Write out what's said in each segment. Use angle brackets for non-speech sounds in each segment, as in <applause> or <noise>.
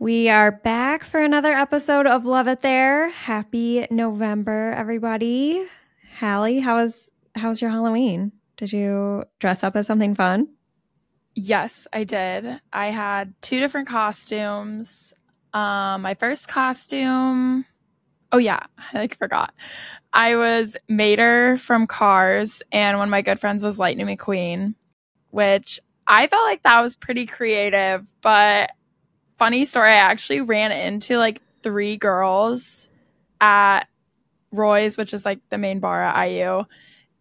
We are back for another episode of Love It There. Happy November, everybody. Hallie, how was how was your Halloween? Did you dress up as something fun? Yes, I did. I had two different costumes. Um, my first costume. Oh yeah, <laughs> I like forgot. I was Mater from Cars, and one of my good friends was Lightning McQueen, which I felt like that was pretty creative. But funny story, I actually ran into like three girls at Roy's, which is like the main bar at IU,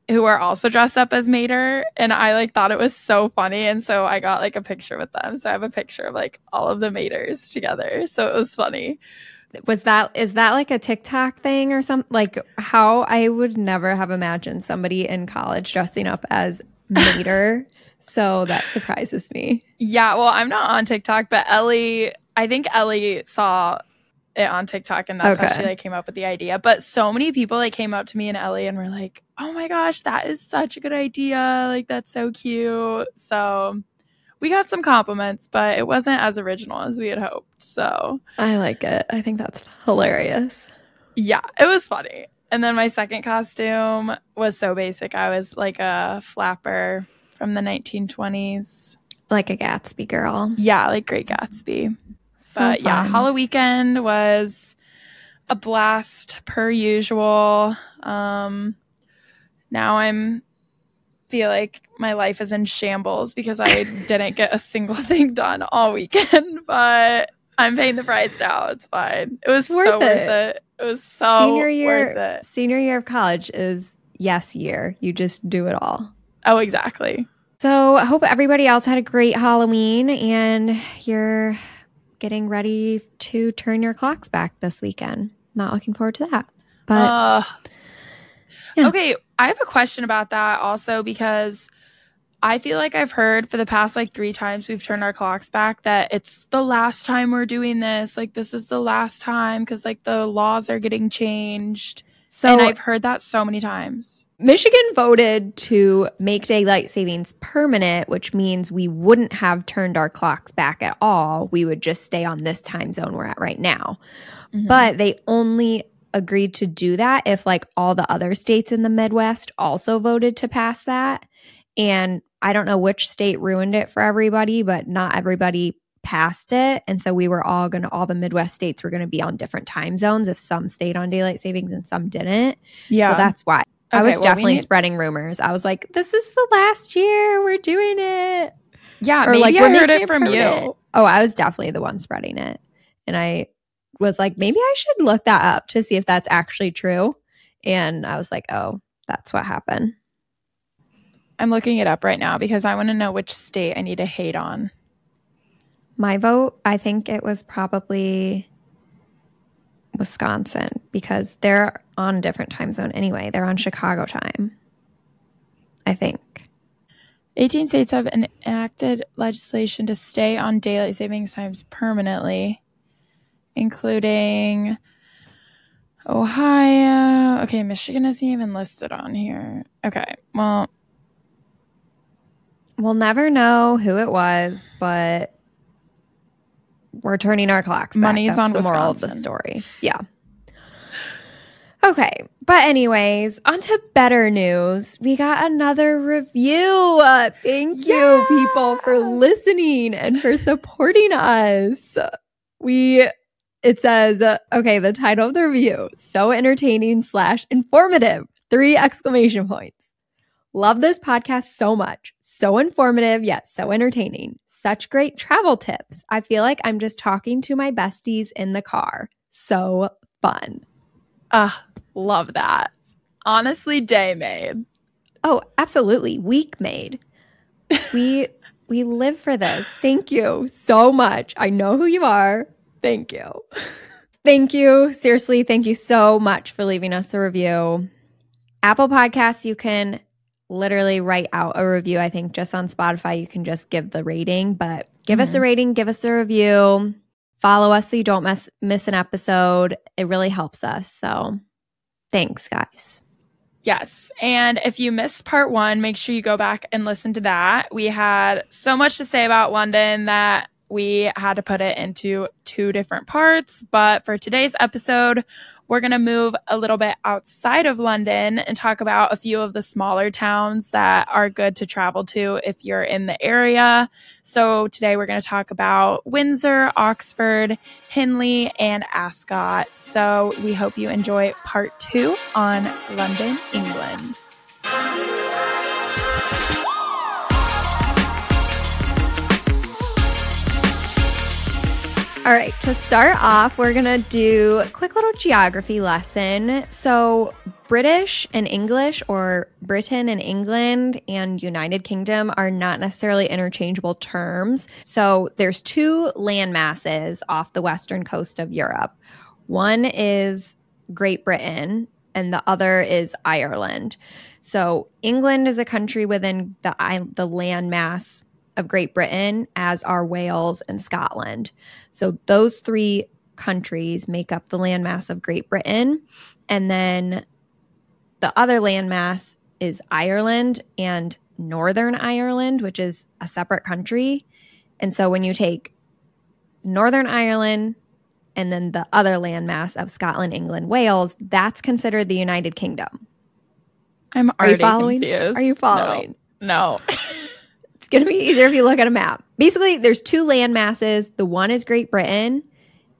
who are also dressed up as Mater. And I like thought it was so funny. And so I got like a picture with them. So I have a picture of like all of the Maters together. So it was funny. Was that is that like a TikTok thing or something? Like how I would never have imagined somebody in college dressing up as Mater. <laughs> so that surprises me. Yeah, well, I'm not on TikTok, but Ellie, I think Ellie saw it on TikTok and that's okay. how she like came up with the idea. But so many people like came up to me and Ellie and were like, "Oh my gosh, that is such a good idea. Like that's so cute." So we got some compliments, but it wasn't as original as we had hoped. So I like it. I think that's hilarious. Yeah, it was funny. And then my second costume was so basic. I was like a flapper from the 1920s. Like a Gatsby girl. Yeah, like Great Gatsby. So but fun. yeah, Halloween was a blast per usual. Um, now I'm feel like my life is in shambles because I <laughs> didn't get a single thing done all weekend, <laughs> but I'm paying the price now. It's fine. It was worth so it. worth it. It was so senior year, worth it. Senior year of college is yes year. You just do it all. Oh, exactly. So I hope everybody else had a great Halloween and you're getting ready to turn your clocks back this weekend. Not looking forward to that. But uh, yeah. okay, I have a question about that also because I feel like I've heard for the past like three times we've turned our clocks back that it's the last time we're doing this. Like, this is the last time because like the laws are getting changed. So and I've heard that so many times. Michigan voted to make daylight savings permanent, which means we wouldn't have turned our clocks back at all. We would just stay on this time zone we're at right now. Mm-hmm. But they only agreed to do that if like all the other states in the Midwest also voted to pass that. And I don't know which state ruined it for everybody, but not everybody passed it. And so we were all going to, all the Midwest states were going to be on different time zones if some stayed on daylight savings and some didn't. Yeah. So that's why. Okay, I was well, definitely need- spreading rumors. I was like, this is the last year we're doing it. Yeah, or like I heard it from you. Oh, I was definitely the one spreading it. And I was like, maybe I should look that up to see if that's actually true. And I was like, oh, that's what happened. I'm looking it up right now because I want to know which state I need to hate on. My vote, I think it was probably Wisconsin because they're on a different time zone anyway. They're on Chicago time. I think. 18 states have enacted legislation to stay on daylight savings times permanently including Ohio. Okay, Michigan isn't even listed on here. Okay, well, we'll never know who it was, but we're turning our clocks. Back. Money's That's on the Wisconsin. moral of the story. Yeah. Okay, but anyways, on to better news. We got another review. Uh, thank yeah! you, people, for listening and for supporting us. We it says, uh, okay, the title of the review so entertaining slash informative. Three exclamation points. Love this podcast so much. So informative, yet so entertaining. Such great travel tips. I feel like I'm just talking to my besties in the car. So fun. Ah, uh, love that. Honestly, day made. Oh, absolutely. Week made. We <laughs> we live for this. Thank you so much. I know who you are. Thank you. Thank you. Seriously, thank you so much for leaving us a review. Apple Podcasts, you can literally write out a review. I think just on Spotify, you can just give the rating, but give mm-hmm. us a mm-hmm. rating, give us a review, follow us so you don't miss, miss an episode. It really helps us. So thanks, guys. Yes. And if you missed part one, make sure you go back and listen to that. We had so much to say about London that we had to put it into two different parts. But for today's episode, we're going to move a little bit outside of London and talk about a few of the smaller towns that are good to travel to if you're in the area. So today we're going to talk about Windsor, Oxford, Henley, and Ascot. So we hope you enjoy part two on London, England. All right, to start off, we're going to do a quick little geography lesson. So, British and English, or Britain and England and United Kingdom, are not necessarily interchangeable terms. So, there's two land masses off the western coast of Europe. One is Great Britain, and the other is Ireland. So, England is a country within the, the land mass of Great Britain, as are Wales and Scotland. So those three countries make up the landmass of Great Britain. And then the other landmass is Ireland and Northern Ireland, which is a separate country. And so when you take Northern Ireland and then the other landmass of Scotland, England, Wales, that's considered the United Kingdom. I'm Are you following? confused. Are you following? No. no. <laughs> going to be easier if you look at a map. Basically, there's two land masses. The one is Great Britain,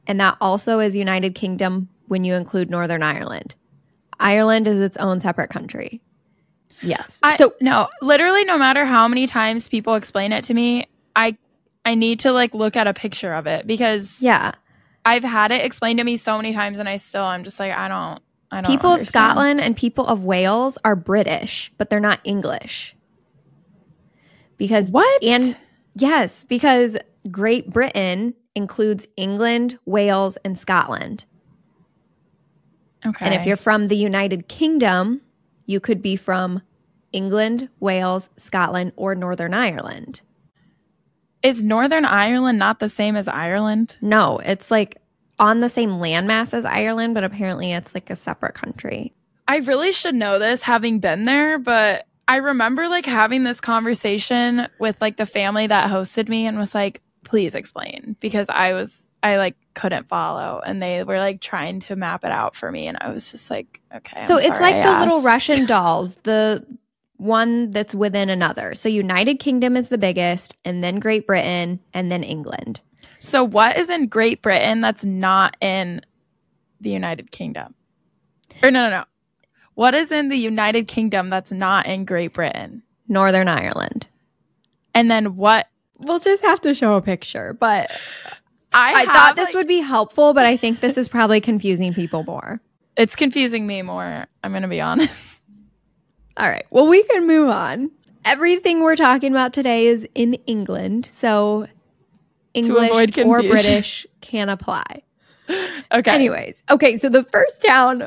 and that also is United Kingdom when you include Northern Ireland. Ireland is its own separate country. Yes. I, so no, literally, no matter how many times people explain it to me, I I need to like look at a picture of it because yeah, I've had it explained to me so many times, and I still I'm just like I don't. I don't people understand. of Scotland and people of Wales are British, but they're not English because what? And yes, because Great Britain includes England, Wales, and Scotland. Okay. And if you're from the United Kingdom, you could be from England, Wales, Scotland, or Northern Ireland. Is Northern Ireland not the same as Ireland? No, it's like on the same landmass as Ireland, but apparently it's like a separate country. I really should know this having been there, but I remember like having this conversation with like the family that hosted me and was like, please explain because I was, I like couldn't follow and they were like trying to map it out for me. And I was just like, okay. so I'm it's like I the asked. little Russian <laughs> dolls, the one that's within another. So United Kingdom is the biggest, and then Great Britain, and then England. So what is in Great Britain that's not in the United Kingdom? Or no, no, no. What is in the United Kingdom that's not in Great Britain? Northern Ireland. And then what? We'll just have to show a picture, but I, I have, thought this like- would be helpful, but I think this is probably confusing people more. It's confusing me more. I'm going to be honest. <laughs> All right. Well, we can move on. Everything we're talking about today is in England, so English or. British can apply. <laughs> Okay. Anyways, okay, so the first town,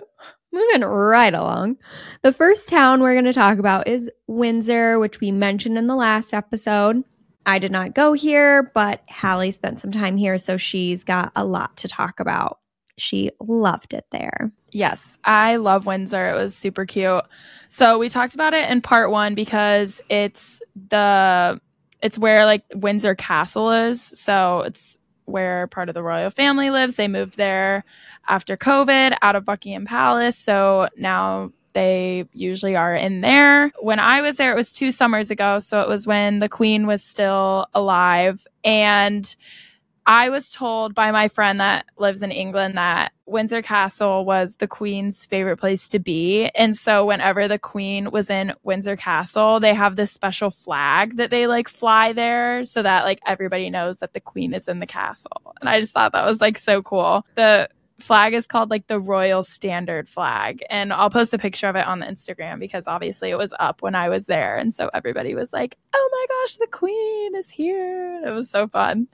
moving right along, the first town we're going to talk about is Windsor, which we mentioned in the last episode. I did not go here, but Hallie spent some time here, so she's got a lot to talk about. She loved it there. Yes, I love Windsor. It was super cute. So we talked about it in part one because it's the it's where like Windsor Castle is. So it's where part of the royal family lives. They moved there after COVID out of Buckingham Palace. So now they usually are in there. When I was there, it was two summers ago. So it was when the Queen was still alive. And I was told by my friend that lives in England that Windsor Castle was the Queen's favorite place to be. And so whenever the Queen was in Windsor Castle, they have this special flag that they like fly there so that like everybody knows that the Queen is in the castle. And I just thought that was like so cool. The flag is called like the Royal Standard flag. And I'll post a picture of it on the Instagram because obviously it was up when I was there. And so everybody was like, oh my gosh, the Queen is here. It was so fun.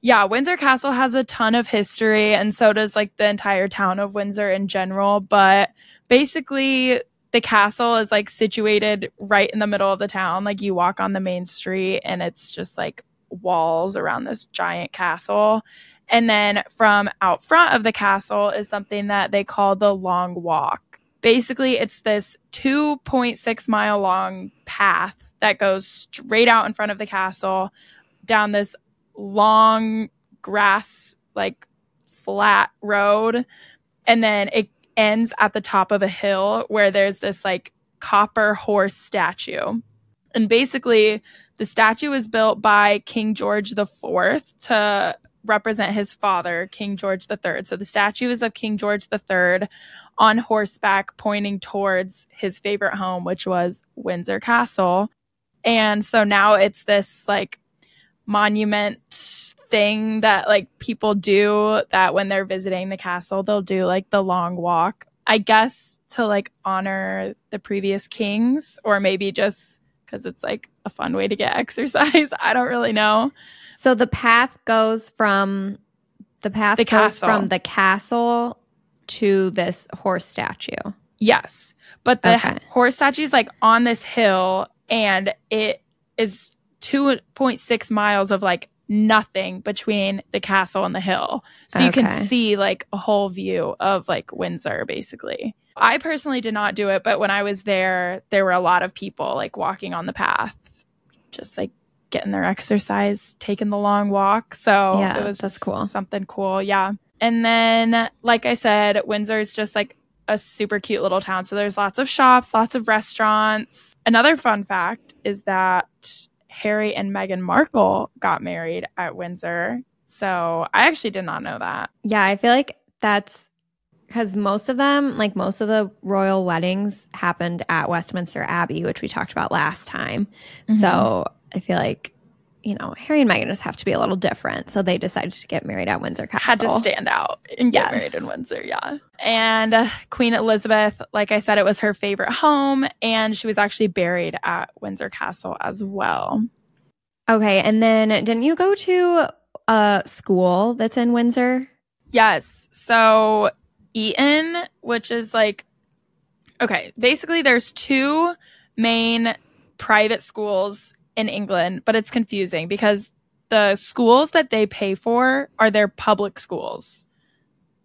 Yeah, Windsor Castle has a ton of history, and so does like the entire town of Windsor in general. But basically, the castle is like situated right in the middle of the town. Like you walk on the main street, and it's just like walls around this giant castle. And then from out front of the castle is something that they call the Long Walk. Basically, it's this 2.6 mile long path that goes straight out in front of the castle down this long grass, like flat road. And then it ends at the top of a hill where there's this like copper horse statue. And basically, the statue was built by King George IV to represent his father, King George III. So the statue is of King George III on horseback pointing towards his favorite home, which was Windsor Castle. And so now it's this like monument thing that like people do that when they're visiting the castle, they'll do like the long walk. I guess to like honor the previous kings or maybe just because it's like a fun way to get <laughs> exercise. I don't really know. So the path goes from the path The goes castle. from the castle to this horse statue. Yes. But the Okay. horse statue is like on this hill and it is 2.6 miles of like nothing between the castle and the hill. So you can see like a whole view of like Windsor basically. I personally did not do it, but when I was there, there were a lot of people like walking on the path, just like getting their exercise, taking the long walk. So Yeah, it was just cool. something cool. Yeah. And then, like I said, Windsor is just like a super cute little town. So there's lots of shops, lots of restaurants. Another fun fact is that Harry and Meghan Markle got married at Windsor. So I actually did not know that. Yeah, I feel like that's because most of them, like most of the royal weddings, happened at Westminster Abbey, which we talked about last time. Mm-hmm. So I feel like, you know, Harry and Meghan just have to be a little different. So they decided to get married at Windsor Castle. Had to stand out and get Yes. married in Windsor, yeah. And uh, Queen Elizabeth, like I said, it was her favorite home, and she was actually buried at Windsor Castle as well. Okay, and then didn't you go to a school that's in Windsor? Yes. So Eton, which is like okay, basically there's two main private schools in England, but it's confusing because the schools that they pay for are their public schools.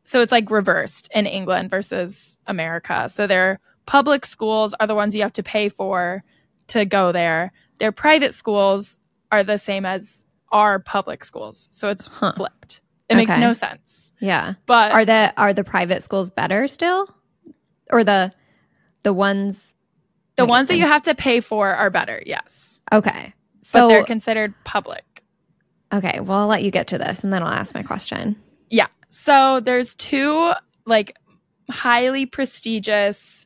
So it's like reversed in England versus America. So their public schools are the ones you have to pay for to go there. Their private schools are the same as our public schools. So it's Huh. flipped. It makes no sense. Yeah. But Are the are the private schools better still? Or the the ones the ones that you have to pay for are better, yes. Okay. But they're considered public. okay, well I'll let you get to this and then I'll ask my question. Yeah. So there's two like highly prestigious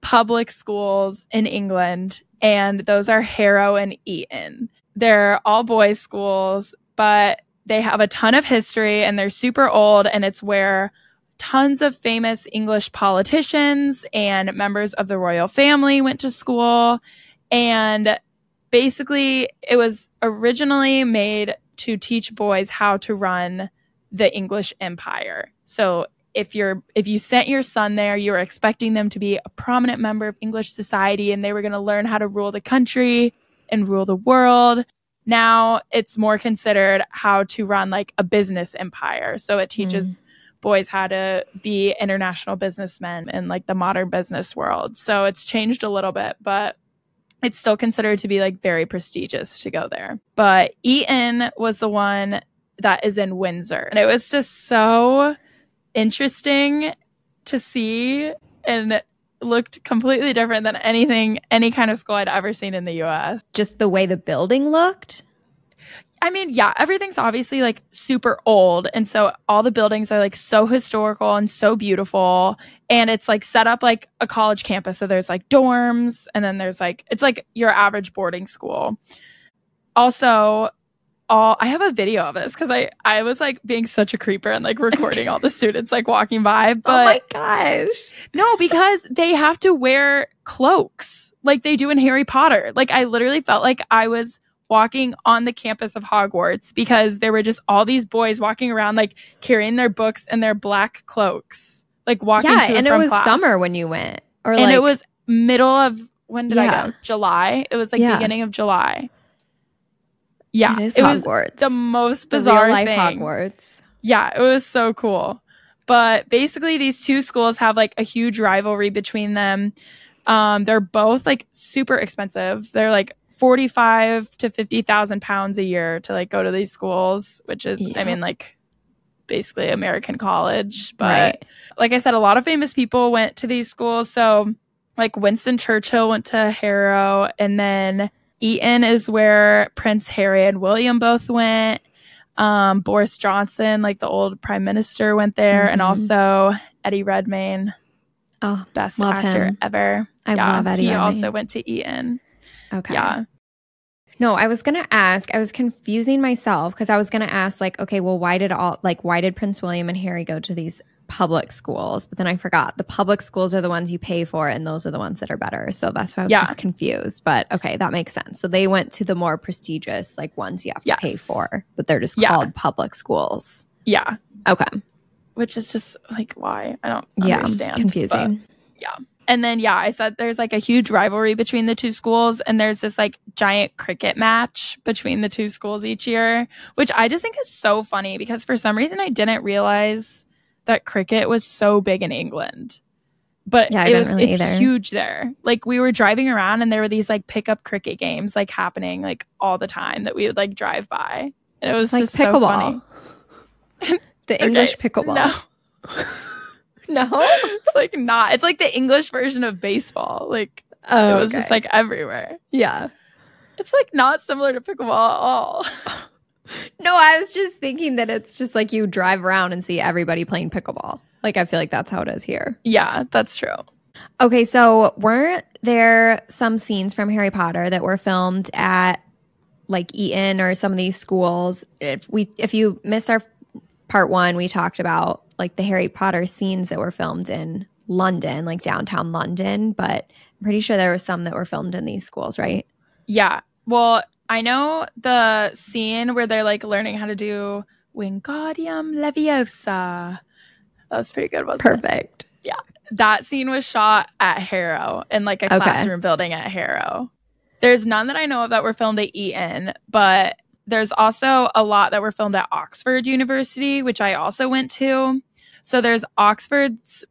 public schools in England, and those are Harrow and Eton. They're all boys' schools, but they have a ton of history and they're super old, and it's where tons of famous English politicians and members of the royal family went to school. And basically, it was originally made to teach boys how to run the English Empire. So if you're if you sent your son there, you were expecting them to be a prominent member of English society and they were going to learn how to rule the country and rule the world. Now it's more considered how to run like a business empire. So it teaches mm. Boys how to be international businessmen in like the modern business world. So it's changed a little bit, but it's still considered to be like very prestigious to go there. But Eton was the one that is in Windsor. And it was just so interesting to see and looked completely different than anything any kind of school I'd ever seen in the US. Just the way the building looked. I mean, yeah, everything's obviously like super old. And so all the buildings are like so historical and so beautiful. And it's like set up like a college campus. So there's like dorms and then there's like, it's like your average boarding school. Also, all I have a video of this because I, I was like being such a creeper and like recording all the <laughs> students like walking by. Oh but oh my gosh. no, because they have to wear cloaks like they do in Harry Potter. Like I literally felt like I was walking on the campus of Hogwarts because there were just all these boys walking around like carrying their books and their black cloaks, like walking Yeah, to and it was class. summer when you went. Or and like it was middle of when did I go? July. It was like Yeah. beginning of July. Yeah, it it was the most The bizarre life thing. Hogwarts. Yeah, it was so cool. But basically, these two schools have like a huge rivalry between them. Um, they're both like super expensive. They're like 45 to 50,000 pounds a year to like go to these schools, which is, Yeah. I mean, like basically American college. But Right. like I said, a lot of famous people went to these schools. So, like Winston Churchill went to Harrow, and then Eton is where Prince Harry and William both went. Um, Boris Johnson, like the old prime minister, went there, and Mhm. also Eddie Redmayne, Oh, best actor him. ever. I yeah, love Eddie. He Redmayne. also went to Eton. Okay. Yeah, No, I was gonna ask. I was confusing myself because I was gonna ask, like, okay, well, why did all like why did Prince William and Harry go to these public schools? But then I forgot the public schools are the ones you pay for, and those are the ones that are better. So that's why I was Yeah. just confused. But okay, that makes sense. So they went to the more prestigious, like ones you have to pay for, but they're just Yeah. called public schools. yeah. Okay, Which is just like why I don't yeah, understand. confusing. But- And then yeah, I said there's like a huge rivalry between the two schools and there's this like giant cricket match between the two schools each year, which I just think is so funny because for some reason I didn't realize that cricket was so big in England. But Yeah, it was really it's either. huge there. Like we were driving around and there were these like pickup cricket games like happening like all the time that we would like drive by. And it was like just so funny. pickleball. <laughs> the English pickleball. No. <laughs> <laughs> No. it's like not. It's like the English version of baseball. Like Oh, it was just like everywhere. yeah. It's like not similar to pickleball at all. <laughs> No, I was just thinking that it's just like you drive around and see everybody playing pickleball. Like I feel like that's how it is here. yeah, that's true. Okay, so weren't there some scenes from Harry Potter that were filmed at like Eton or some of these schools? If we if you missed our part 1, we talked about like the Harry Potter scenes that were filmed in London, like downtown London, but I'm pretty sure there were some that were filmed in these schools, right? Yeah. Well, I know the scene where they're like learning how to do Wingardium Leviosa. That was pretty good, wasn't it? Perfect. Yeah. That scene was shot at Harrow in like a Okay. classroom building at Harrow. There's none that I know of that were filmed at Eton, but there's also a lot that were filmed at Oxford University, which I also went to. So there's Oxford's,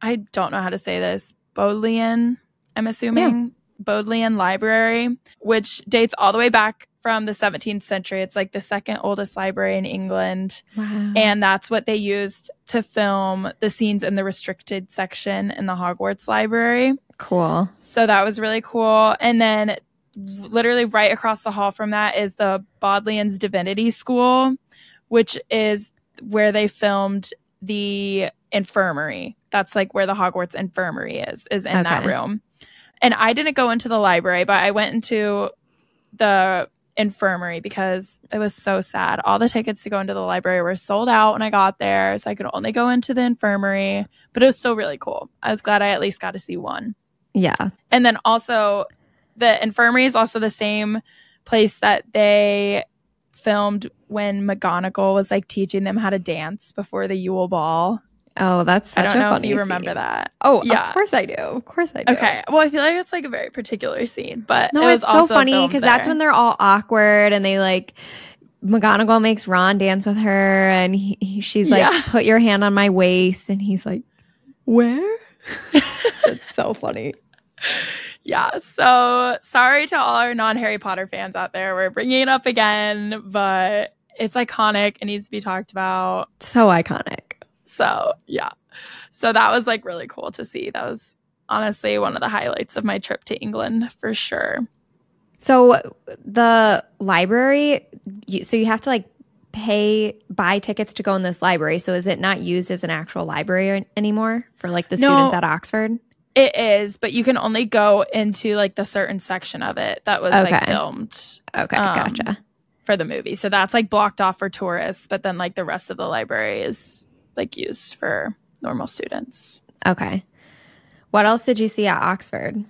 I don't know how to say this, Bodleian, I'm assuming, Bodleian Library, which dates all the way back from the 17th century. It's like the second oldest library in England. Wow. And that's what they used to film the scenes in the restricted section in the Hogwarts library. cool. So that was really cool. And then literally right across the hall from that is the Bodleian's Divinity School, which is where they filmed the infirmary. That's like where the Hogwarts infirmary is, is in that room. And I didn't go into the library, but I went into the infirmary because it was so sad. All the tickets to go into the library were sold out when I got there, so I could only go into the infirmary, but it was still really cool. I was glad I at least got to see one. Yeah. And then also, the infirmary is also the same place that they filmed when McGonagall was like teaching them how to dance before the Yule Ball. Oh, that's such I don't a know if funny you remember that. Oh, Yeah. of course I do. Of course I do. Okay. Well, I feel like it's like a very particular scene, but No, it was it's so funny because that's when they're all awkward and they like McGonagall makes Ron dance with her and he, he- she's like, Yeah. "Put your hand on my waist," and he's like, "Where?" <laughs> it's so funny. Yeah. So sorry to all our non Harry Potter fans out there. We're bringing it up again, but it's iconic. It needs to be talked about. So iconic. So yeah. So that was like really cool to see. That was honestly one of the highlights of my trip to England for sure. So the library, you, so you have to like pay buy tickets to go in this library. So is it not used as an actual library anymore for like the No. students at Oxford? It is, but you can only go into like the certain section of it that was like filmed Okay, Um, gotcha. for the movie. So that's like blocked off for tourists, but then like the rest of the library is like used for normal students. Okay. What else did you see at Oxford?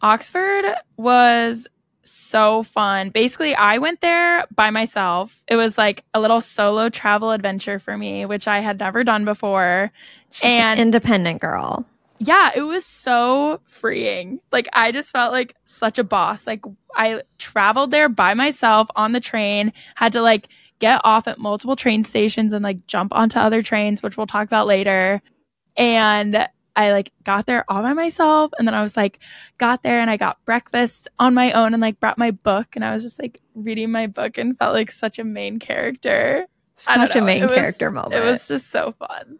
Oxford was so fun. Basically, I went there by myself. It was like a little solo travel adventure for me, which I had never done before. She's an And- independent girl. Yeah, it was so freeing. Like, I just felt like such a boss. Like, I traveled there by myself on the train, had to like get off at multiple train stations and like jump onto other trains, which we'll talk about later. And I like got there all by myself. And then I was like, got there and I got breakfast on my own and like brought my book. And I was just like reading my book and felt like such a main character. Such a main It was- character moment. It was just so fun.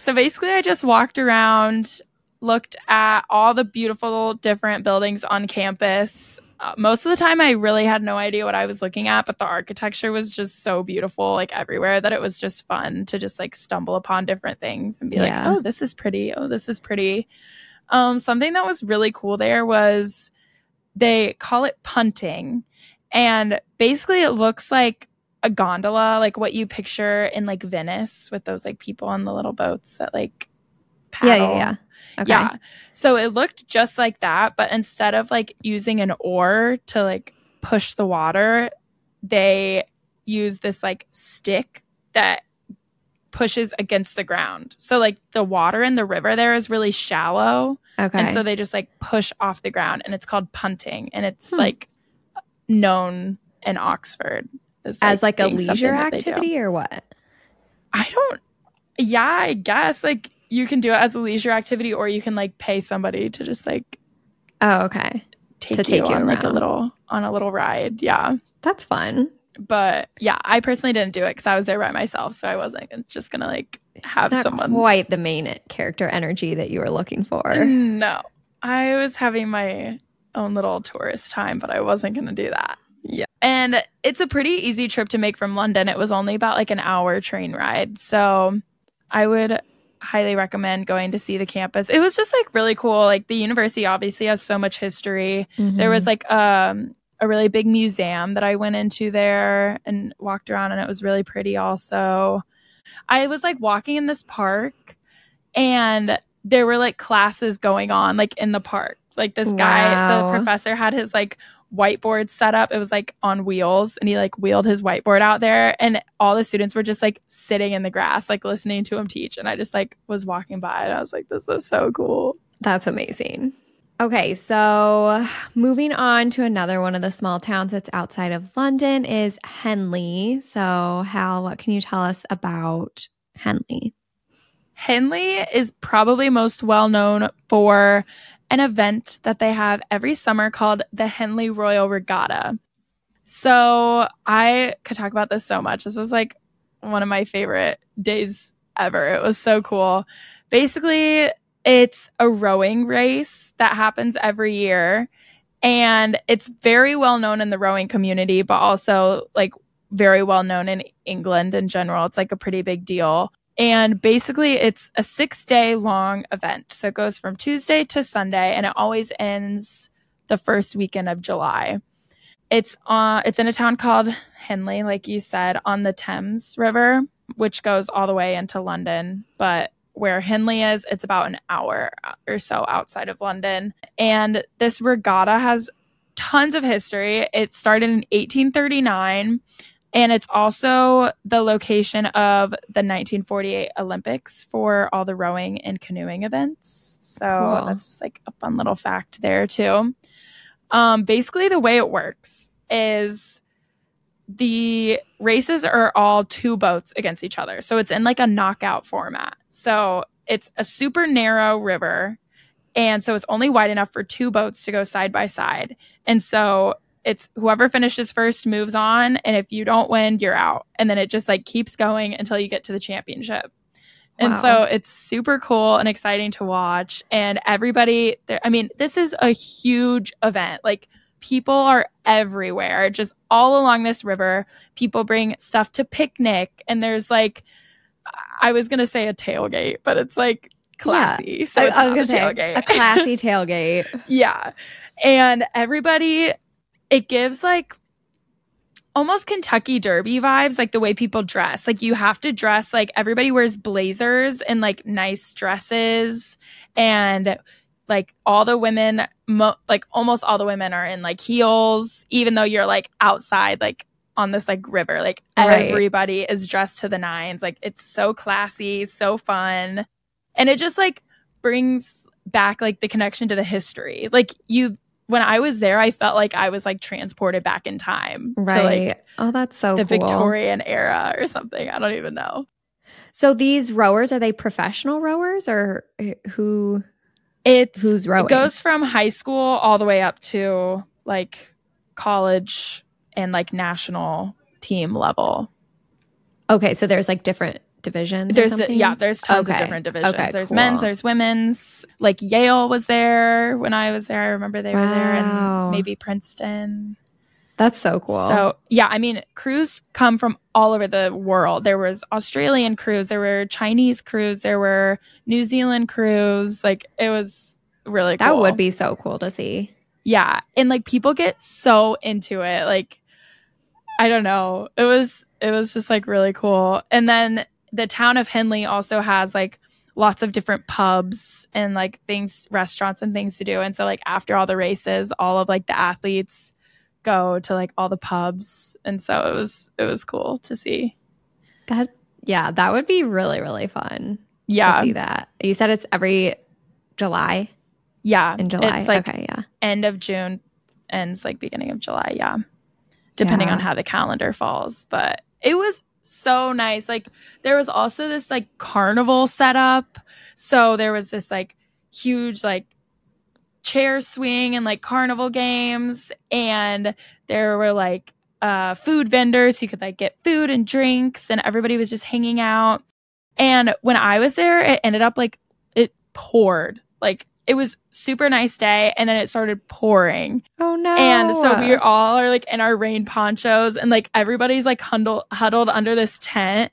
So basically, I just walked around, looked at all the beautiful different buildings on campus. Uh, most of the time, I really had no idea what I was looking at, but the architecture was just so beautiful, like everywhere, that it was just fun to just like stumble upon different things and be like, oh, this is pretty. Oh, this is pretty. Um, something that was really cool there was they call it punting. And basically, it looks like a gondola, like what you picture in like Venice with those like people on the little boats that like yeah, paddle. yeah, yeah. Okay. Yeah. So it looked just like that, but instead of like using an oar to like push the water, they use this like stick that pushes against the ground. So like the water in the river there is really shallow, Okay. and so they just like push off the ground and it's called punting and it's Hmm. like known in Oxford as, As like a leisure that they do. activity or what? I don't. Yeah, I guess like you can do it as a leisure activity, or you can like pay somebody to just like Oh, okay. take, To take you, you on like a little on a little ride. Yeah, That's fun. but yeah, I personally didn't do it because I was there by myself, so I wasn't just gonna like have Not someone. quite the main character energy that you were looking for. Mm, no, I was having my own little tourist time, but I wasn't gonna do that. Yeah, and it's a pretty easy trip to make from London. It was only about like an hour train ride, so I would highly recommend going to see the campus. It was just like really cool. Like the university obviously has so much history. There was like um a really big museum that I went into there and walked around and it was really pretty also. I was like walking in this park and there were like classes going on like in the park. Like this guy, Wow. the professor had his like whiteboard set up. It was like on wheels and he like wheeled his whiteboard out there and all the students were just like sitting in the grass like listening to him teach and I just like was walking by and I was like this is so cool. That's amazing. Okay, so moving on to another one of the small towns that's outside of London is Henley. So, Hal, what can you tell us about Henley? Henley is probably most well known for an event that they have every summer called the Henley Royal Regatta. So I could talk about this so much. This was like one of my favorite days ever. It was so cool. Basically, it's a rowing race that happens every year. And it's very well known in the rowing community, but also like very well known in England in general. It's like a pretty big deal. And basically, it's a six day long event. So it goes from Tuesday to Sunday, and it always ends the first weekend of July. It's uh, it's in a town called Henley, like you said, on the Thames River, which goes all the way into London. But where Henley is, it's about an hour or so outside of London. And this regatta has tons of history. It started in 1839 and it's also the location of the 1948 Olympics for all the rowing and canoeing events. So Cool. that's just like a fun little fact there too. Um, basically, the way it works is the races are all two boats against each other. So it's in like a knockout format. So it's a super narrow river. And so it's only wide enough for two boats to go side by side. And so it's whoever finishes first moves on. And if you don't win, you're out. And then it just like keeps going until you get to the championship. And so it's super cool and exciting to watch. And everybody, there, I mean, this is a huge event. Like people are everywhere, just all along this river. People bring stuff to picnic. And there's like, I was going to say a tailgate, but it's like classy. So I, it's I was going to say tailgate. a classy <laughs> tailgate. Yeah. And everybody, it gives like almost Kentucky Derby vibes, like the way people dress. Like you have to dress like everybody wears blazers and like nice dresses. And like all the women, mo- like almost all the women are in like heels, even though you're like outside, like on this like river. Like Right. everybody is dressed to the nines. Like it's so classy, so fun. And it just like brings back like the connection to the history. Like you when I was there, I felt like I was like transported back in time Right. to like oh, that's so the cool. Victorian era or something. I don't even know. So these rowers are they professional rowers or uh, who? It's Who's rowing? It goes from high school all the way up to like college and like national team level. Okay, so there's like different divisions. There's something? yeah, there's tons Okay. of different divisions. Okay, there's cool. men's, there's women's. Like Yale was there when I was there. I remember they were there, and maybe Princeton. That's so cool. So yeah, I mean, crews come from all over the world. There was Australian crews, there were Chinese crews, there were New Zealand crews. Like it was really cool. that would be so cool to see. yeah, and like people get so into it. Like I don't know, it was it was just like really cool. And then the town of Henley also has like lots of different pubs and like things restaurants and things to do and so like after all the races all of like the athletes go to like all the pubs and so it was it was cool to see That yeah, that would be really really fun yeah to see that. You said it's every July yeah in July. it's like okay, yeah. end of june ends like beginning of july yeah depending Yeah. on how the calendar falls but it was so nice. Like there was also this like carnival set up so there was this like huge like chair swing and like carnival games. And there were like uh food vendors you could like get food and drinks and everybody was just hanging out. And when i was there it ended up like it poured. Like it was super nice day and then it started pouring. Oh no. and so we all are like in our rain ponchos and like everybody's like huddled huddled under this tent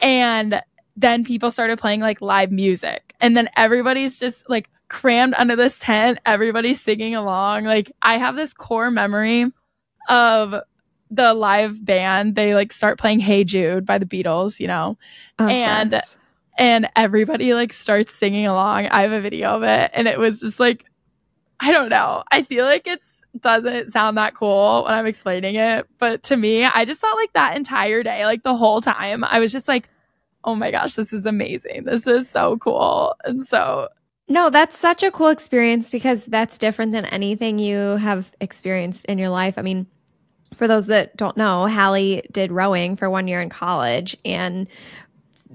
and then people started playing like live music. And then everybody's just like crammed under this tent. Everybody's singing along. Like i have this core memory of the live band. They like start playing hey jude by the beatles you know? Of and- course. And everybody like starts singing along. I have a video of it and it was just like I don't know. I feel like it's doesn't sound that cool when I'm explaining it, but to me, I just thought like that entire day, like the whole time, I was just like, "Oh my gosh, this is amazing. This is so cool." And so, No, that's such a cool experience because that's different than anything you have experienced in your life. I mean, for those that don't know, Hallie did rowing for one year in college and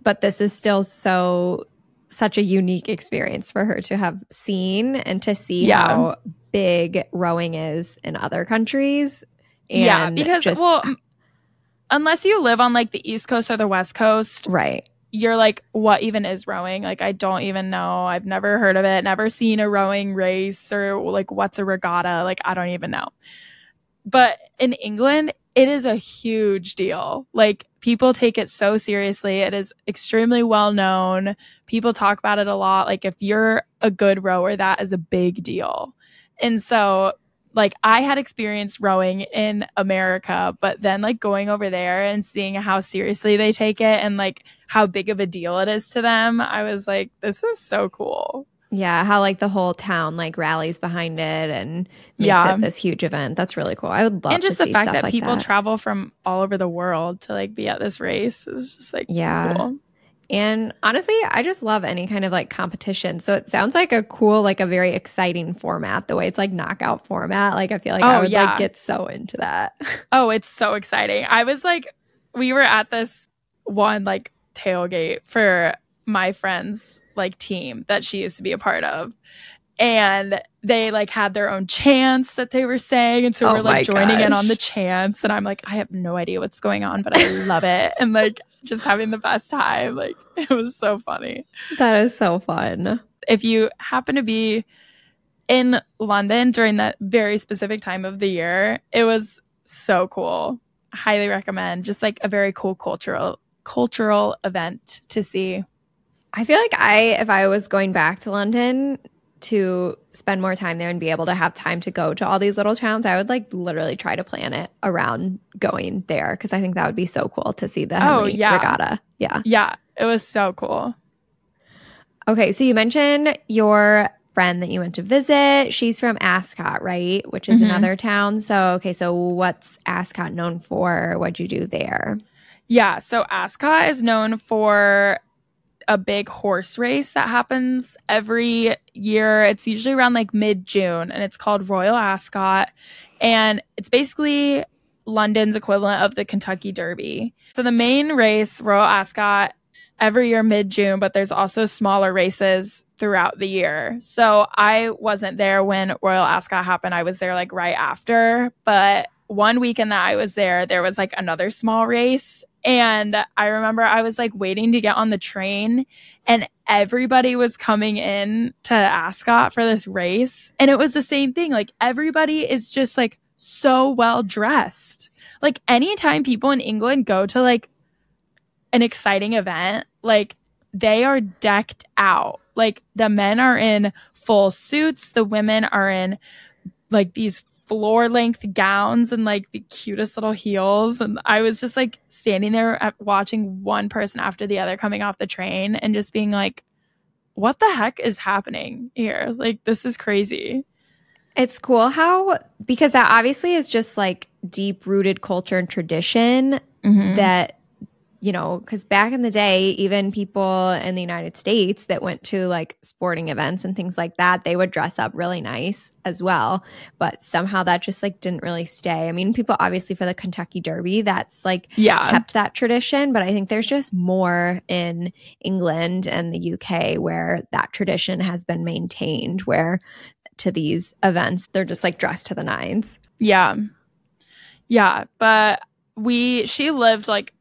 but this is still so such a unique experience for her to have seen and to see Yeah. how big rowing is in other countries. And yeah, because just- well, unless you live on like the East Coast or the West Coast, right. you're like, what even is rowing? Like, I don't even know. I've never heard of it, never seen a rowing race or like what's a regatta. Like, I don't even know. But in England, it is a huge deal. Like, people take it so seriously. It is extremely well known. People talk about it a lot. Like, if you're a good rower, that is a big deal. And so, like, I had experienced rowing in America, but then, like, going over there and seeing how seriously they take it and, like, how big of a deal it is to them, I was like, this is so cool. Yeah, how like the whole town like rallies behind it and makes Yeah. it this huge event. That's really cool. I would love and just the fact that like people that. travel from all over the world to like be at this race is just like Yeah. cool. And honestly, I just love any kind of like competition. So it sounds like a cool, like a very exciting format, the way it's like knockout format. Like I feel like I Oh, would yeah. like get so into that. <laughs> Oh, it's so exciting. I was like, we were at this one like tailgate for my friend's like team that she used to be a part of. And they like had their own chants that they were saying. And so Oh we're like joining in on the chants. And I'm like, I have no idea what's going on, but I love it. And like just having the best time. Like <laughs> it was so funny. that is so fun. if you happen to be in London during that very specific time of the year, it was so cool. Highly recommend. Just like a very cool cultural cultural event to see. I feel like I, if I was going back to London to spend more time there and be able to have time to go to all these little towns, I would like literally try to plan it around going there because I think that would be so cool to see the Oh, yeah. regatta. Yeah. Yeah, it was so cool. Okay, so you mentioned your friend that you went to visit. She's from Ascot, right? Which is Mhm. another town. So, okay, so what's Ascot known for? What'd you do there? Yeah, so Ascot is known for a big horse race that happens every year. It's usually around like mid June and it's called Royal Ascot. And it's basically London's equivalent of the Kentucky Derby. So the main race, Royal Ascot, every year mid June, but there's also smaller races throughout the year. So I wasn't there when Royal Ascot happened. I was there like right after. But one weekend that I was there, there was like another small race. And I remember I was like waiting to get on the train and everybody was coming in to Ascot for this race. And it was the same thing. Like everybody is just like so well dressed. Like anytime people in England go to like an exciting event, like they are decked out. Like the men are in full suits, the women are in like these floor length gowns and like the cutest little heels. And I was just like standing there at, watching one person after the other coming off the train and just being like, what the heck is happening here? Like, this is crazy. It's cool how, because that obviously is just like deep rooted culture and tradition mm-hmm. that you know, because back in the day, even people in the United States that went to like sporting events and things like that, they would dress up really nice as well. But somehow that just like didn't really stay. I mean, people obviously for the Kentucky Derby, that's like yeah. kept that tradition. But I think there's just more in England and the UK where that tradition has been maintained, where to these events, they're just like dressed to the nines. Yeah. Yeah. But we, she lived like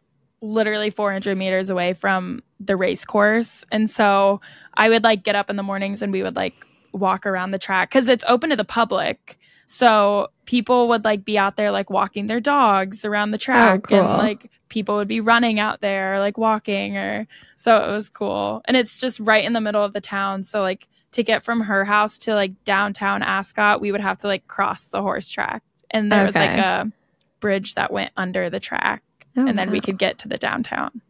literally 400 meters away from the race course. And so I would like get up in the mornings and we would like walk around the track because it's open to the public. So people would like be out there like walking their dogs around the oh, track oh, cool. and like people would be running out there like walking or so it was cool. And it's just right in the middle of the town. So like to get from her house to like downtown Ascot, we would have to like cross the horse track. And there okay. was like a bridge that went under the track oh, and then wow. we could get to the downtown.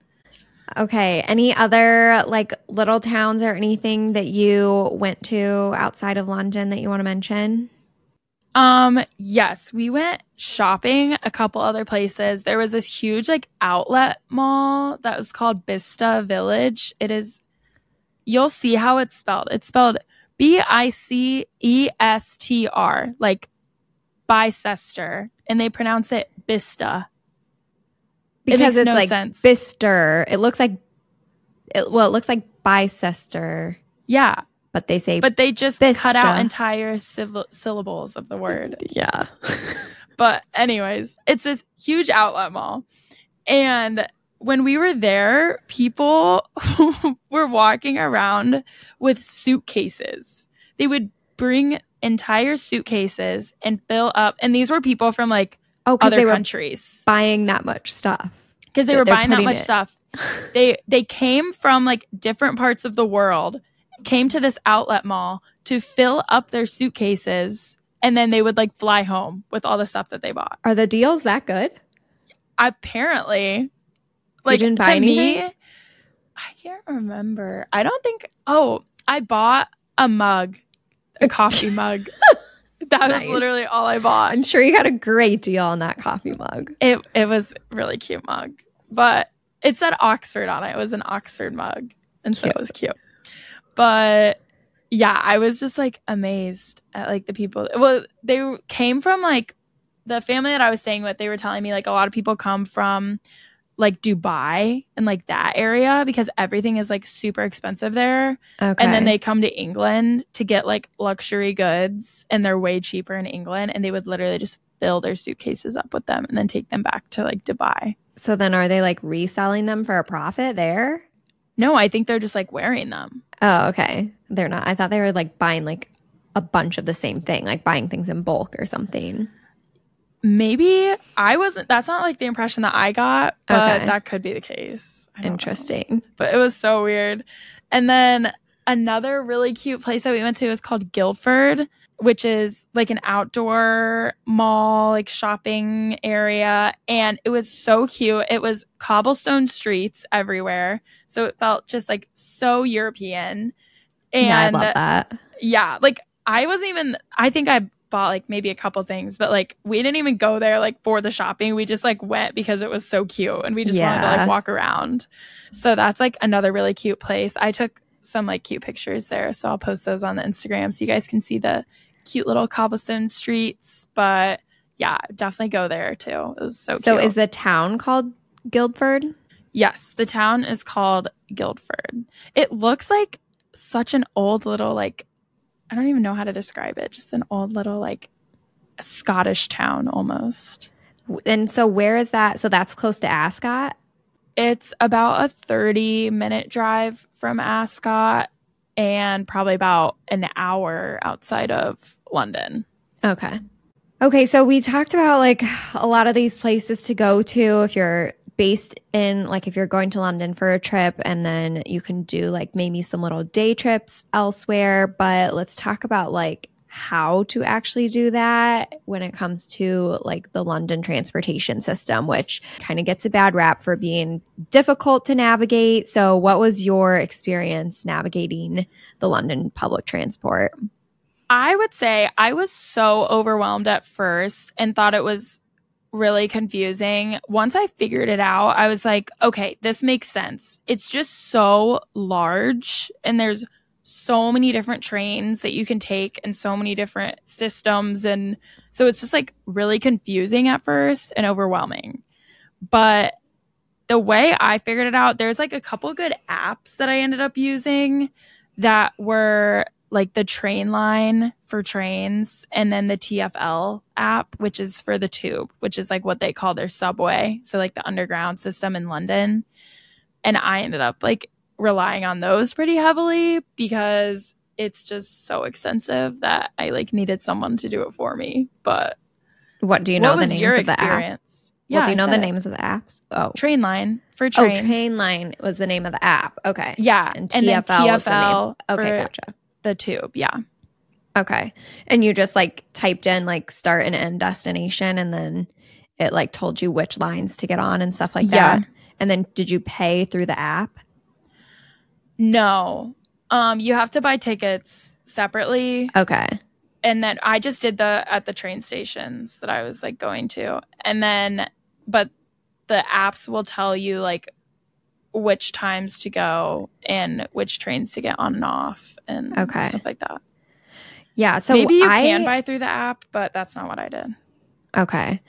Okay. Any other like little towns or anything that you went to outside of London that you want to mention? Um, yes, we went shopping a couple other places. There was this huge like outlet mall that was called Bista Village. It is you'll see how it's spelled. It's spelled B I C E S T R, like Bicester, and they pronounce it Bista because it it's no like sense. Bister. It looks like it, well, it looks like Bicester. Yeah, but they say but they just Bista. cut out entire syllables of the word. yeah. <laughs> but anyways, it's this huge outlet mall, and when we were there, people <laughs> were walking around with suitcases. They would bring entire suitcases and fill up, and these were people from like oh, other they countries buying that much stuff because they were buying that much it. stuff. they they came from like different parts of the world, came to this outlet mall to fill up their suitcases, and then they would like fly home with all the stuff that they bought. Are the deals that good? Apparently, like to anything? me, I can't remember. I don't think. Oh, I bought a mug, a coffee mug. <laughs> That nice. was literally all I bought. I'm sure you got a great deal on that coffee mug. It it was really cute mug, but it said Oxford on it. It was an Oxford mug, and cute. so it was cute. But yeah, I was just like amazed at like the people. Well, they came from like the family that I was staying with. They were telling me like a lot of people come from like Dubai and like that area because everything is like super expensive there. Okay. And then they come to England to get like luxury goods and they're way cheaper in England and they would literally just fill their suitcases up with them and then take them back to like Dubai. So then are they like reselling them for a profit there? No, I think they're just like wearing them. Oh, okay. They're not. I thought they were like buying like a bunch of the same thing, like buying things in bulk or something maybe I wasn't. That's not like the impression that I got, but okay. that could be the case. Interesting. Know. But it was so weird. And then another really cute place that we went to is called Guildford, which is like an outdoor mall, like shopping area. And it was so cute. It was cobblestone streets everywhere. So it felt just like so European. And yeah, I love that. Yeah. Like I wasn't even, I think I bought like maybe a couple things, but like we didn't even go there like for the shopping. We just like went because it was so cute and we just yeah. wanted to like walk around. So that's like another really cute place. I took some like cute pictures there, so I'll post those on the Instagram so you guys can see the cute little cobblestone streets. But yeah, definitely go there too. It was so So is the town called Guildford? Yes, the town is called Guildford. It looks like such an old little like I don't even know how to describe it. Just an old little like Scottish town almost. And so where is that? So that's close to Ascot? It's about a 30 minute drive from Ascot and probably about an hour outside of London. Okay. Okay, so we talked about like a lot of these places to go to if you're based in like if you're going to London for a trip and then you can do like maybe some little day trips elsewhere, but let's talk about like how to actually do that when it comes to like the London transportation system, which kind of gets a bad rap for being difficult to navigate. So, what was your experience navigating the London public transport? I would say I was so overwhelmed at first and thought it was really confusing. Once I figured it out, I was like, okay, this makes sense. It's just so large and there's so many different trains that you can take and so many different systems and so it's just like really confusing at first and overwhelming. But the way I figured it out, there's like a couple good apps that I ended up using that were like the Trainline for trains and then the TFL app, which is for the tube, which is like what they call their subway. So, like the underground system in London. And I ended up like relying on those pretty heavily because it's just so expensive that I like needed someone to do it for me. But what do you know the names of the apps? app? Yeah, well, do you know the it. names of the apps? Oh, Trainline for oh, trains. Oh, Trainline was the name of the app. Okay. Yeah, and TFL, and TFL Okay, gotcha the tube. Yeah. Okay. And you just like typed in like start and end destination and then it like told you which lines to get on and stuff like yeah. that. And then did you pay through the app? No. Um you have to buy tickets separately. Okay. And then I just did the at the train stations that I was like going to. And then but the apps will tell you like which times to go and which trains to get on and off and okay. stuff like that. Yeah. So maybe you I, can buy through the app, but that's not what I did. Okay.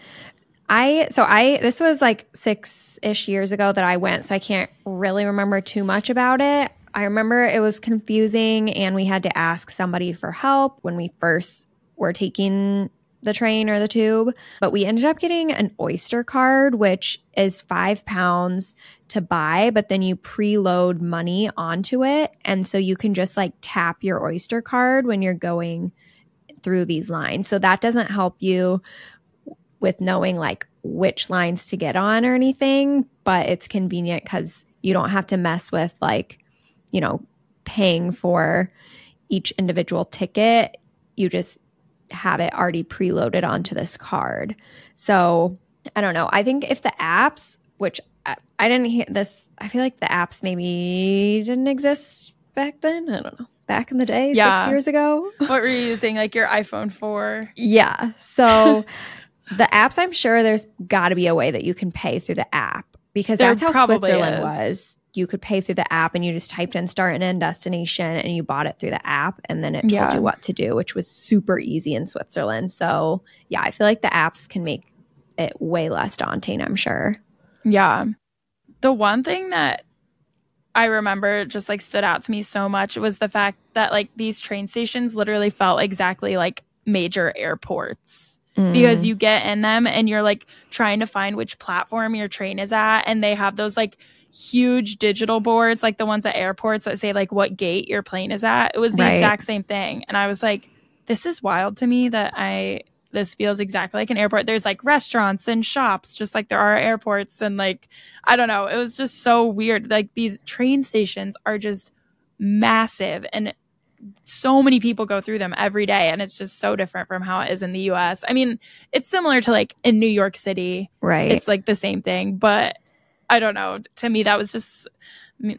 I so I this was like six ish years ago that I went, so I can't really remember too much about it. I remember it was confusing and we had to ask somebody for help when we first were taking the train or the tube. But we ended up getting an Oyster card, which is five pounds to buy, but then you preload money onto it. And so you can just like tap your Oyster card when you're going through these lines. So that doesn't help you with knowing like which lines to get on or anything, but it's convenient because you don't have to mess with like, you know, paying for each individual ticket. You just have it already preloaded onto this card. So I don't know. I think if the apps, which I, I didn't hear this, I feel like the apps maybe didn't exist back then. I don't know. Back in the day, yeah. six years ago. <laughs> what were you using? Like your iPhone 4? Yeah. So <laughs> the apps, I'm sure there's got to be a way that you can pay through the app because there that's how Switzerland is. was you could pay through the app and you just typed in start and end destination and you bought it through the app and then it told yeah. you what to do, which was super easy in Switzerland. So, yeah, I feel like the apps can make it way less daunting, I'm sure. Yeah. The one thing that I remember just like stood out to me so much was the fact that like these train stations literally felt exactly like major airports. Mm. Because you get in them and you're like trying to find which platform your train is at, and they have those like huge digital boards like the ones at airports that say like what gate your plane is at. It was the right. exact same thing. And I was like, this is wild to me that I this feels exactly like an airport. There's like restaurants and shops just like there are airports and like I don't know, it was just so weird. Like these train stations are just massive and so many people go through them every day and it's just so different from how it is in the US. I mean, it's similar to like in New York City. Right. It's like the same thing, but I don't know. To me, that was just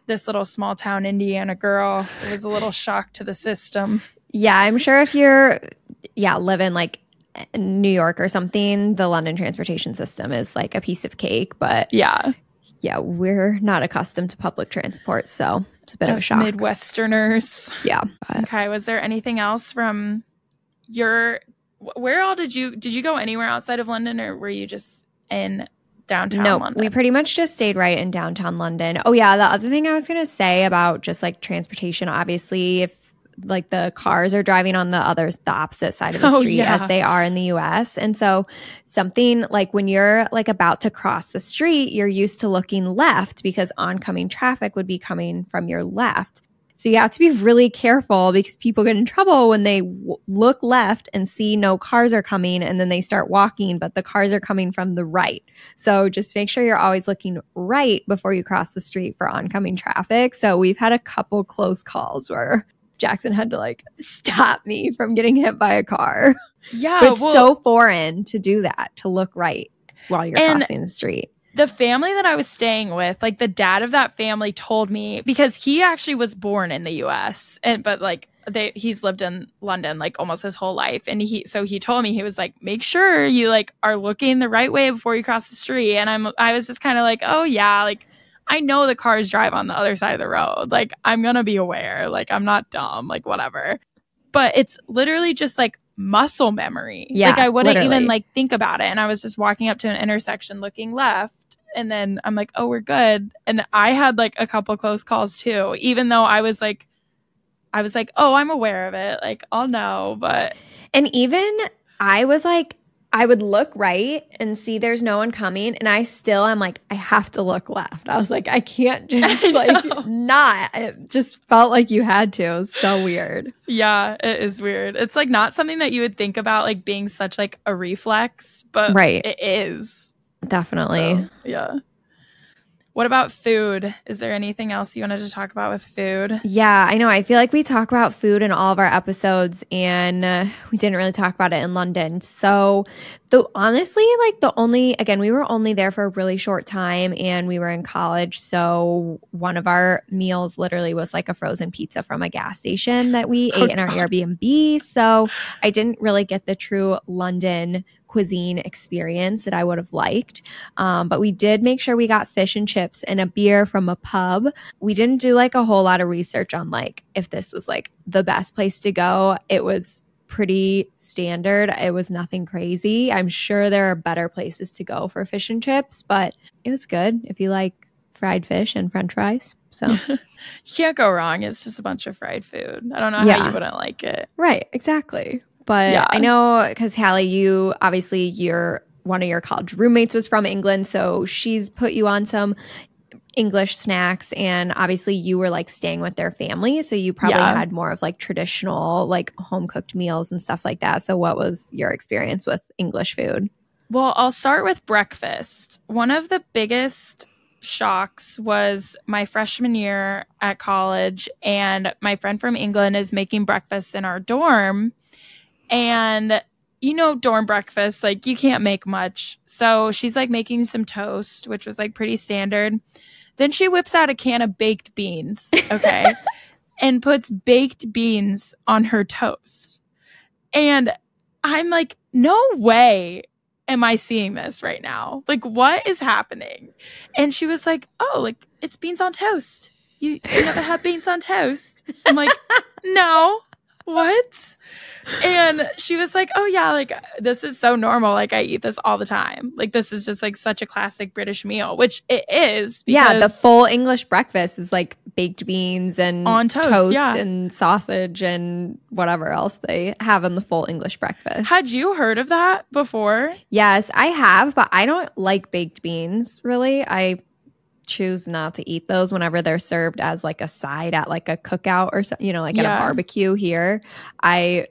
this little small town Indiana girl. It was a little <laughs> shock to the system. Yeah, I'm sure if you're, yeah, living like New York or something, the London transportation system is like a piece of cake. But yeah, yeah, we're not accustomed to public transport, so it's a bit As of a shock. Midwesterners. Yeah. But. Okay. Was there anything else from your? Where all did you did you go anywhere outside of London, or were you just in downtown no, London. we pretty much just stayed right in downtown London. Oh yeah, the other thing I was gonna say about just like transportation, obviously, if like the cars are driving on the other the opposite side of the <laughs> Oh, street yeah. as they are in the US. And so something like when you're like about to cross the street, you're used to looking left because oncoming traffic would be coming from your left. So you have to be really careful because people get in trouble when they w- look left and see no cars are coming and then they start walking but the cars are coming from the right. So just make sure you're always looking right before you cross the street for oncoming traffic. So we've had a couple close calls where Jackson had to like stop me from getting hit by a car. yeah, it's well, so foreign to do that, to look right while you're crossing the street. The family that I was staying with, like the dad of that family told me because he actually was born in the US and but like they he's lived in London like almost his whole life. And he so he told me he was like make sure you like are looking the right way before you cross the street. And I'm I was just kind of like oh yeah like I know the cars drive on the other side of the road. Like I'm going to be aware. Like I'm not dumb. Like whatever. But it's literally just like muscle memory. Yeah, like I wouldn't literally. even like think about it. And I was just walking up to an intersection looking left and then I'm like, oh, we're good. And I had like a couple close calls too, even though I was like, I was like, oh, I'm aware of it. Like, I'll know. But And even I was like, I would look right and see there's no one coming. And I still am like, I have to look left. I was like, I can't <laughs> just I like not. It just felt like you had to. It was so weird. yeah, it is weird. It's like not something that you would think about like being such like a reflex, but Right. it is. Definitely. So, yeah. What about food? Is there anything else you wanted to talk about with food? Yeah, I know. I feel like we talk about food in all of our episodes, and uh, we didn't really talk about it in London. So, the honestly, like the only again, we were only there for a really short time, and we were in college. So, one of our meals literally was like a frozen pizza from a gas station that we Oh, ate in our God. Airbnb. So, I didn't really get the true London cuisine experience that I would have liked. Um, but we did make sure we got fish and chips and a beer from a pub we didn't do like a whole lot of research on like if this was like the best place to go. It was pretty standard. It was nothing crazy. I'm sure there are better places to go for fish and chips, but it was good if you like fried fish and french fries. So, <laughs> You can't go wrong. It's just a bunch of fried food. I don't know how you wouldn't like it. right, exactly. But Yeah. I know cuz Hallie you obviously your one of your college roommates was from England, so she's put you on some English snacks and obviously you were like staying with their family so you probably Yeah. had more of like traditional like home cooked meals and stuff like that. So what was your experience with English food? Well, I'll start with breakfast. One of the biggest shocks was my freshman year at college, and my friend from England is making breakfast in our dorm. And you know, dorm breakfast, like you can't make much. So she's like making some toast, which was like pretty standard. Then she whips out a can of baked beans, <laughs> okay, and puts baked beans on her toast. And I'm like, no way am I seeing this right now? Like, what is happening? And she was like, oh, like it's beans on toast. You, you never had beans on toast? I'm like, <laughs> no, what? And she was like, oh, yeah, like this is so normal. Like, I eat this all the time. Like, this is just like such a classic British meal, which it is. yeah, the full English breakfast is like baked beans and On toast, yeah. and sausage and whatever else they have in the full English breakfast. Had you heard of that before? Yes, I have, but I don't like baked beans really. I choose not to eat those whenever they're served as like a side at like a cookout or something, you know, like at Yeah. a barbecue here. I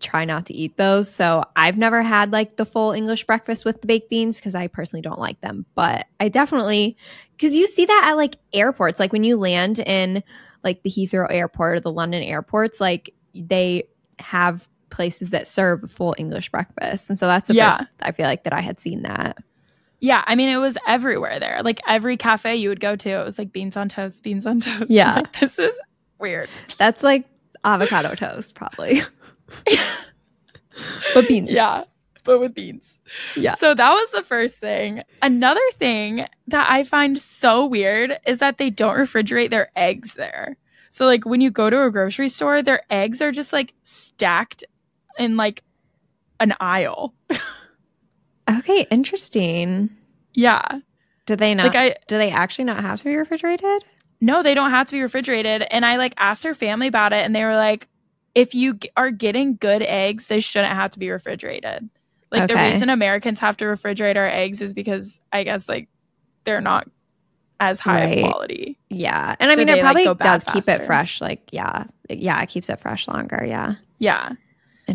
try not to eat those. So I've never had like the full English breakfast with the baked beans because I personally don't like them. But I definitely, because you see that at like airports, like when you land in like the Heathrow airport or the London airports, like they have places that serve a full English breakfast. And so that's the Yeah. first I feel like that I had seen that. Yeah, I mean, it was everywhere there. Like every cafe you would go to, it was like beans on toast, beans on toast. Yeah. <laughs> Like, this is weird. That's like avocado toast, probably. <laughs> but beans. Yeah, but with beans. Yeah. So that was the first thing. Another thing that I find so weird is that they don't refrigerate their eggs there. So, like, when you go to a grocery store, their eggs are just like stacked in like an aisle. <laughs> Okay, interesting. Yeah. Do they not? Like I do they actually not have to be refrigerated? no, they don't have to be refrigerated. And I like asked her family about it, and they were like, if you g- are getting good eggs, they shouldn't have to be refrigerated. Like the reason Americans have to refrigerate our eggs is because I guess like they're not as high Right. quality. Yeah, and I mean, it probably bad does keep it fresh. Like, yeah, yeah, it keeps it fresh longer. Yeah, Yeah.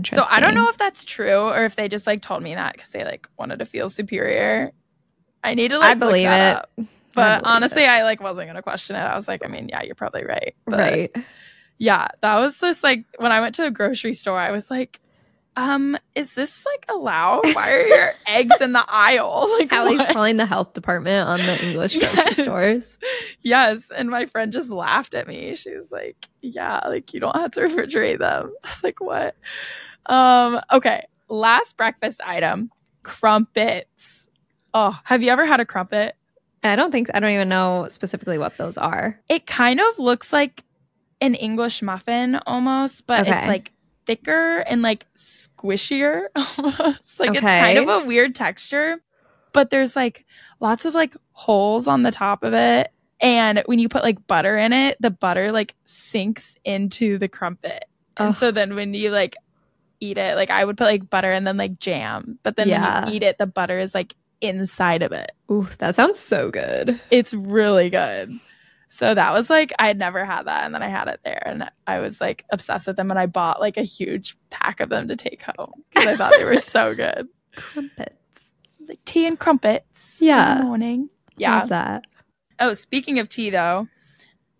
So. I don't know if that's true or if they just like told me that because they like wanted to feel superior. I need to like I believe it. up. But believe honestly, it. I like wasn't gonna question it. I was like, I mean, yeah, you're probably right. But right? yeah, that was just like when I went to the grocery store, I was like, um, is this like allowed? Why are your <laughs> eggs in the aisle? <laughs> Like Hallie's what? calling the health department on the English grocery Yes. stores. Yes. And my friend just laughed at me. She was like, Yeah, like you don't have to refrigerate them. <laughs> I was like, What? Um, okay. Last breakfast item crumpets. Oh, have you ever had a crumpet? I don't think I don't even know specifically what those are. It kind of looks like an English muffin almost, but it's like thicker and like squishier <laughs> almost. like it's kind of a weird texture, but there's like lots of like holes on the top of it. And when you put like butter in it, the butter like sinks into the crumpet. And Ugh. so then when you like eat it, like I would put like butter and then like jam, but then Yeah. when you eat it, the butter is like inside of it. Ooh, that sounds so good. It's really good. So that was like I had never had that, and then I had it there, and I was like obsessed with them, and I bought like a huge pack of them to take home because I thought they were so <laughs> good, Crumpets. like tea and crumpets. Yeah. in the morning. Yeah. Love that. Oh, speaking of tea, though,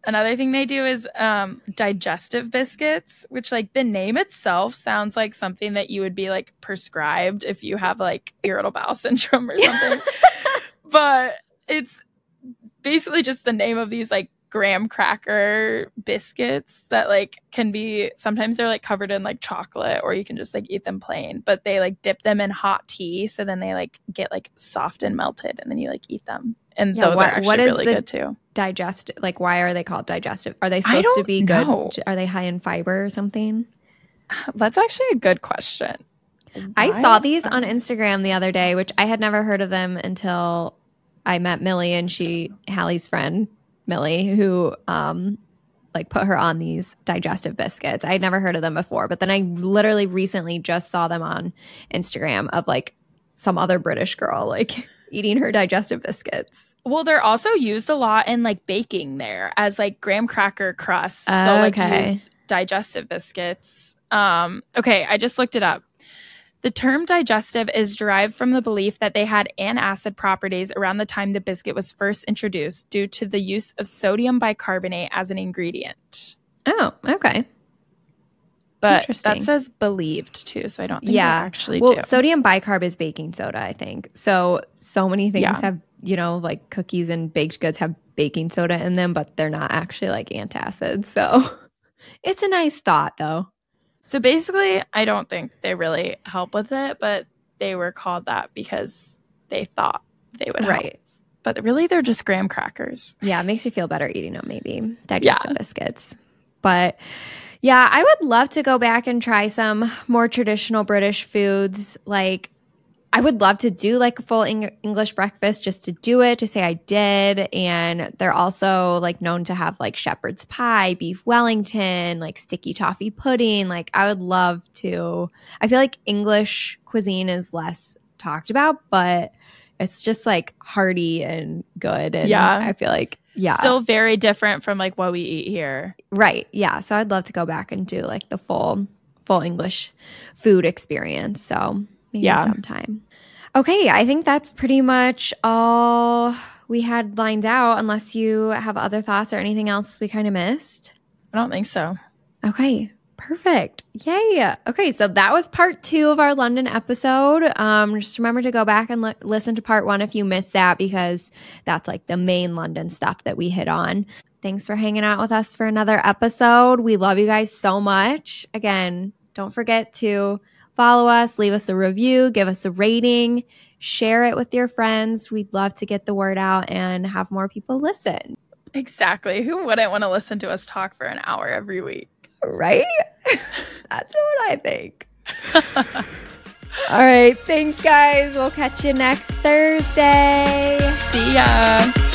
another thing they do is um, digestive biscuits, which like the name itself sounds like something that you would be like prescribed if you have like irritable bowel <laughs> syndrome or something. <laughs> but it's basically just the name of these like graham cracker biscuits that like can be sometimes they're like covered in like chocolate or you can just like eat them plain but they like dip them in hot tea so then they like get like soft and melted and then you like eat them and Yeah, those what- are actually what is really good too Digest like why are they called digestive? Are they supposed to be good? know. Are they high in fiber or something? <sighs> that's actually a good question I saw these on Instagram the other day, which I had never heard of them until I met Millie and she Hallie's friend Millie, who um like put her on these digestive biscuits. I had never heard of them before, but then I literally recently just saw them on Instagram of like some other British girl like <laughs> eating her digestive biscuits. Well, they're also used a lot in like baking there as like graham cracker crust. Oh, They'll like okay. digestive biscuits. Um, okay, I just looked it up. The term digestive is derived from the belief that they had antacid properties around the time the biscuit was first introduced due to the use of sodium bicarbonate as an ingredient. Oh, okay. But that says believed too, so I don't think Yeah. actually Well, do. sodium bicarb is baking soda, I think. So so many things Yeah. have, you know, like cookies and baked goods have baking soda in them, but they're not actually like antacids. So <laughs> it's a nice thought though. So basically, I don't think they really help with it, but they were called that because they thought they would help. Right. But really, they're just graham crackers. Yeah, it makes you feel better eating them, maybe. Digestive biscuits. But yeah, I would love to go back and try some more traditional British foods. Like, I would love to do like a full Eng- English breakfast just to do it, to say I did. And they're also like known to have like shepherd's pie, beef Wellington, like sticky toffee pudding. Like, I would love to. I feel like English cuisine is less talked about, but it's just like hearty and good. And Yeah. I feel like, yeah. Still very different from like what we eat here. Right. Yeah. So I'd love to go back and do like the full full English food experience. So maybe Yeah. sometime. Okay, I think that's pretty much all we had lined out unless you have other thoughts or anything else we kind of missed. I don't think so. Okay. Perfect. Yay. Okay, so that was part two of our London episode. Um, just remember to go back and li- listen to part one if you missed that because that's like the main London stuff that we hit on. Thanks for hanging out with us for another episode. We love you guys so much. Again, don't forget to follow us, leave us a review, give us a rating, share it with your friends. We'd love to get the word out and have more people listen. Exactly. Who wouldn't want to listen to us talk for an hour every week? Right? <laughs> That's what I think. All right. Thanks, guys. We'll catch you next Thursday. See ya.